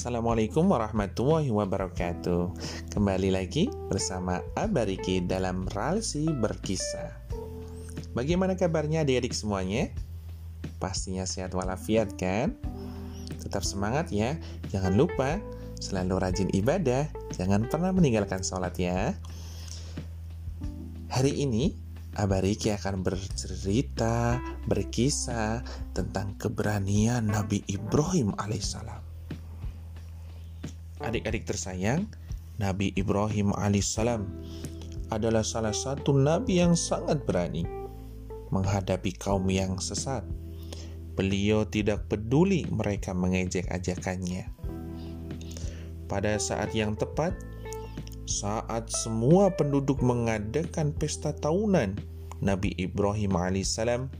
Assalamualaikum warahmatullahi wabarakatuh Kembali lagi bersama Abariki dalam Ralsi Berkisah Bagaimana kabarnya adik-adik semuanya? Pastinya sehat walafiat kan? Tetap semangat ya Jangan lupa selalu rajin ibadah Jangan pernah meninggalkan sholat ya Hari ini Abariki akan bercerita, berkisah tentang keberanian Nabi Ibrahim alaihissalam. Adik-adik tersayang, Nabi Ibrahim alaihissalam adalah salah satu nabi yang sangat berani menghadapi kaum yang sesat. Beliau tidak peduli mereka mengejek ajakannya. Pada saat yang tepat, saat semua penduduk mengadakan pesta tahunan, Nabi Ibrahim alaihissalam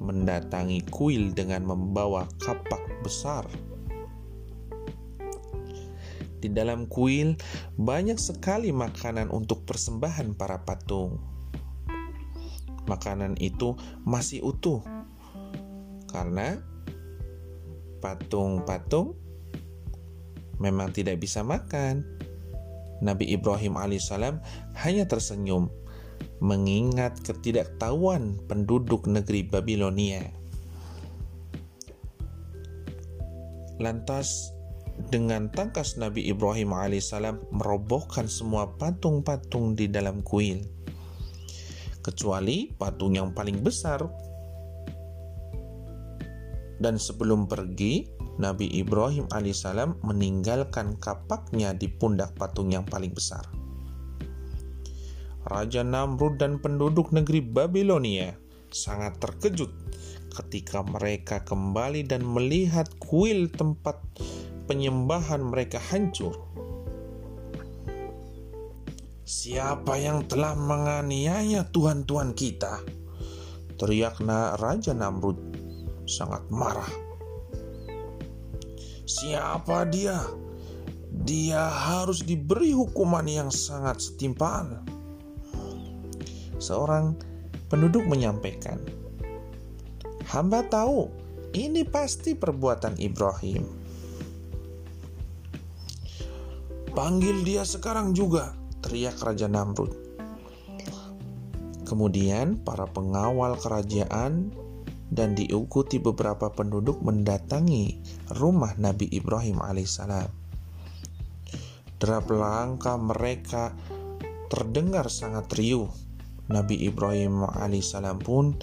mendatangi kuil dengan membawa kapak besar. Di dalam kuil banyak sekali makanan untuk persembahan para patung. Makanan itu masih utuh karena patung-patung memang tidak bisa makan Nabi Ibrahim alaihissalam hanya tersenyum mengingat ketidaktahuan penduduk negeri Babilonia. Lantas dengan tangkas Nabi Ibrahim alaihissalam merobohkan semua patung-patung di dalam kuil. Kecuali patung yang paling besar. Dan sebelum pergi, Nabi Ibrahim alaihissalam meninggalkan kapaknya di pundak patung yang paling besar. Raja Namrud dan penduduk negeri Babilonia sangat terkejut ketika mereka kembali dan melihat kuil tempat penyembahan mereka hancur. Siapa yang telah menganiaya Tuhan-Tuhan kita? Teriakna Raja Namrud sangat marah Siapa dia? Dia harus diberi hukuman yang sangat setimpal. Seorang penduduk menyampaikan, "Hamba tahu ini pasti perbuatan Ibrahim." Panggil dia sekarang juga, teriak Raja Namrud. Kemudian para pengawal kerajaan dan diikuti beberapa penduduk mendatangi rumah Nabi Ibrahim alaihissalam. Derap langkah mereka terdengar sangat riuh. Nabi Ibrahim alaihissalam pun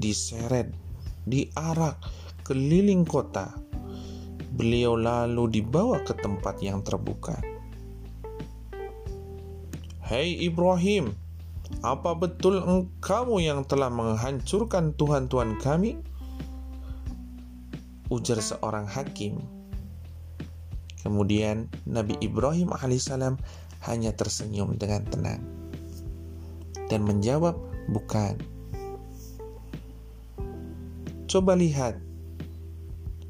diseret, diarak keliling kota. Beliau lalu dibawa ke tempat yang terbuka. Hei Ibrahim, apa betul engkau yang telah menghancurkan Tuhan-Tuhan kami? Ujar seorang hakim. Kemudian Nabi Ibrahim alaihissalam hanya tersenyum dengan tenang dan menjawab, "Bukan." Coba lihat,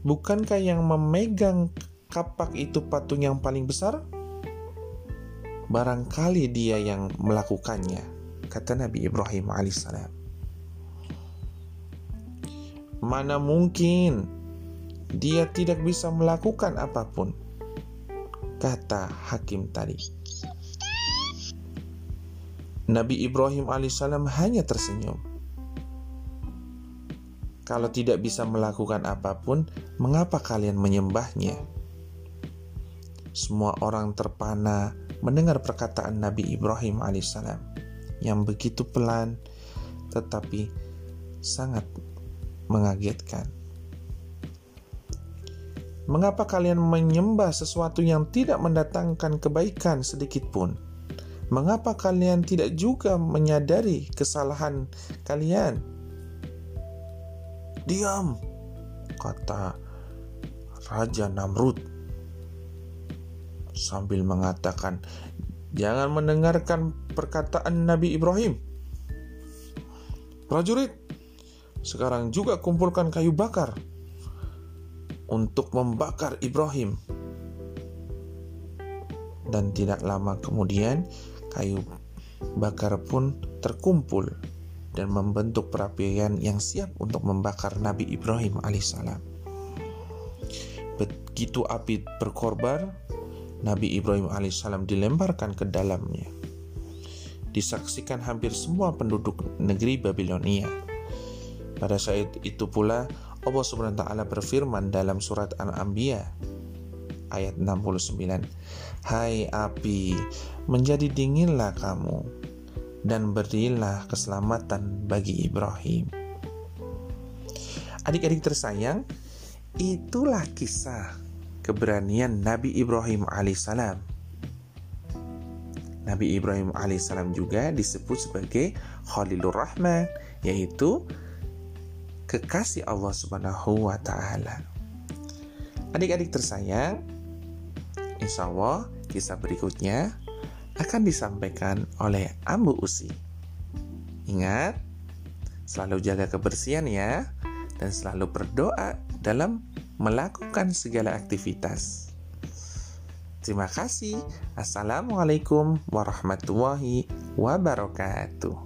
bukankah yang memegang kapak itu patung yang paling besar? Barangkali dia yang melakukannya kata Nabi Ibrahim alaihissalam. Mana mungkin dia tidak bisa melakukan apa pun, kata hakim tadi. Nabi Ibrahim alaihissalam hanya tersenyum. Kalau tidak bisa melakukan apa pun, mengapa kalian menyembahnya? Semua orang terpana mendengar perkataan Nabi Ibrahim alaihissalam yang begitu pelan tetapi sangat mengagetkan. Mengapa kalian menyembah sesuatu yang tidak mendatangkan kebaikan sedikit pun? Mengapa kalian tidak juga menyadari kesalahan kalian? Diam, kata Raja Namrud sambil mengatakan, Jangan mendengarkan perkataan Nabi Ibrahim. Prajurit, sekarang juga kumpulkan kayu bakar untuk membakar Ibrahim. Dan tidak lama kemudian, kayu bakar pun terkumpul dan membentuk perapian yang siap untuk membakar Nabi Ibrahim alaihissalam. begitu api berkorban, Nabi Ibrahim alaihissalam dilemparkan ke dalamnya. Disaksikan hampir semua penduduk negeri Babilonia. Pada saat itu pula Allah taala berfirman dalam surat Al-Anbiya ayat 69. Hai api, menjadi dinginlah kamu dan berilah keselamatan bagi Ibrahim. Adik-adik tersayang, itulah kisah keberanian Nabi Ibrahim alaihissalam. Nabi Ibrahim alaihissalam juga disebut sebagai Khalilur Rahman, yaitu kekasih Allah Subhanahu wa taala. Adik-adik tersayang, insya Allah kisah berikutnya akan disampaikan oleh Ambu Usi. Ingat, selalu jaga kebersihan ya, dan selalu berdoa dalam melakukan segala aktivitas. Terima kasih. Assalamualaikum warahmatullahi wabarakatuh.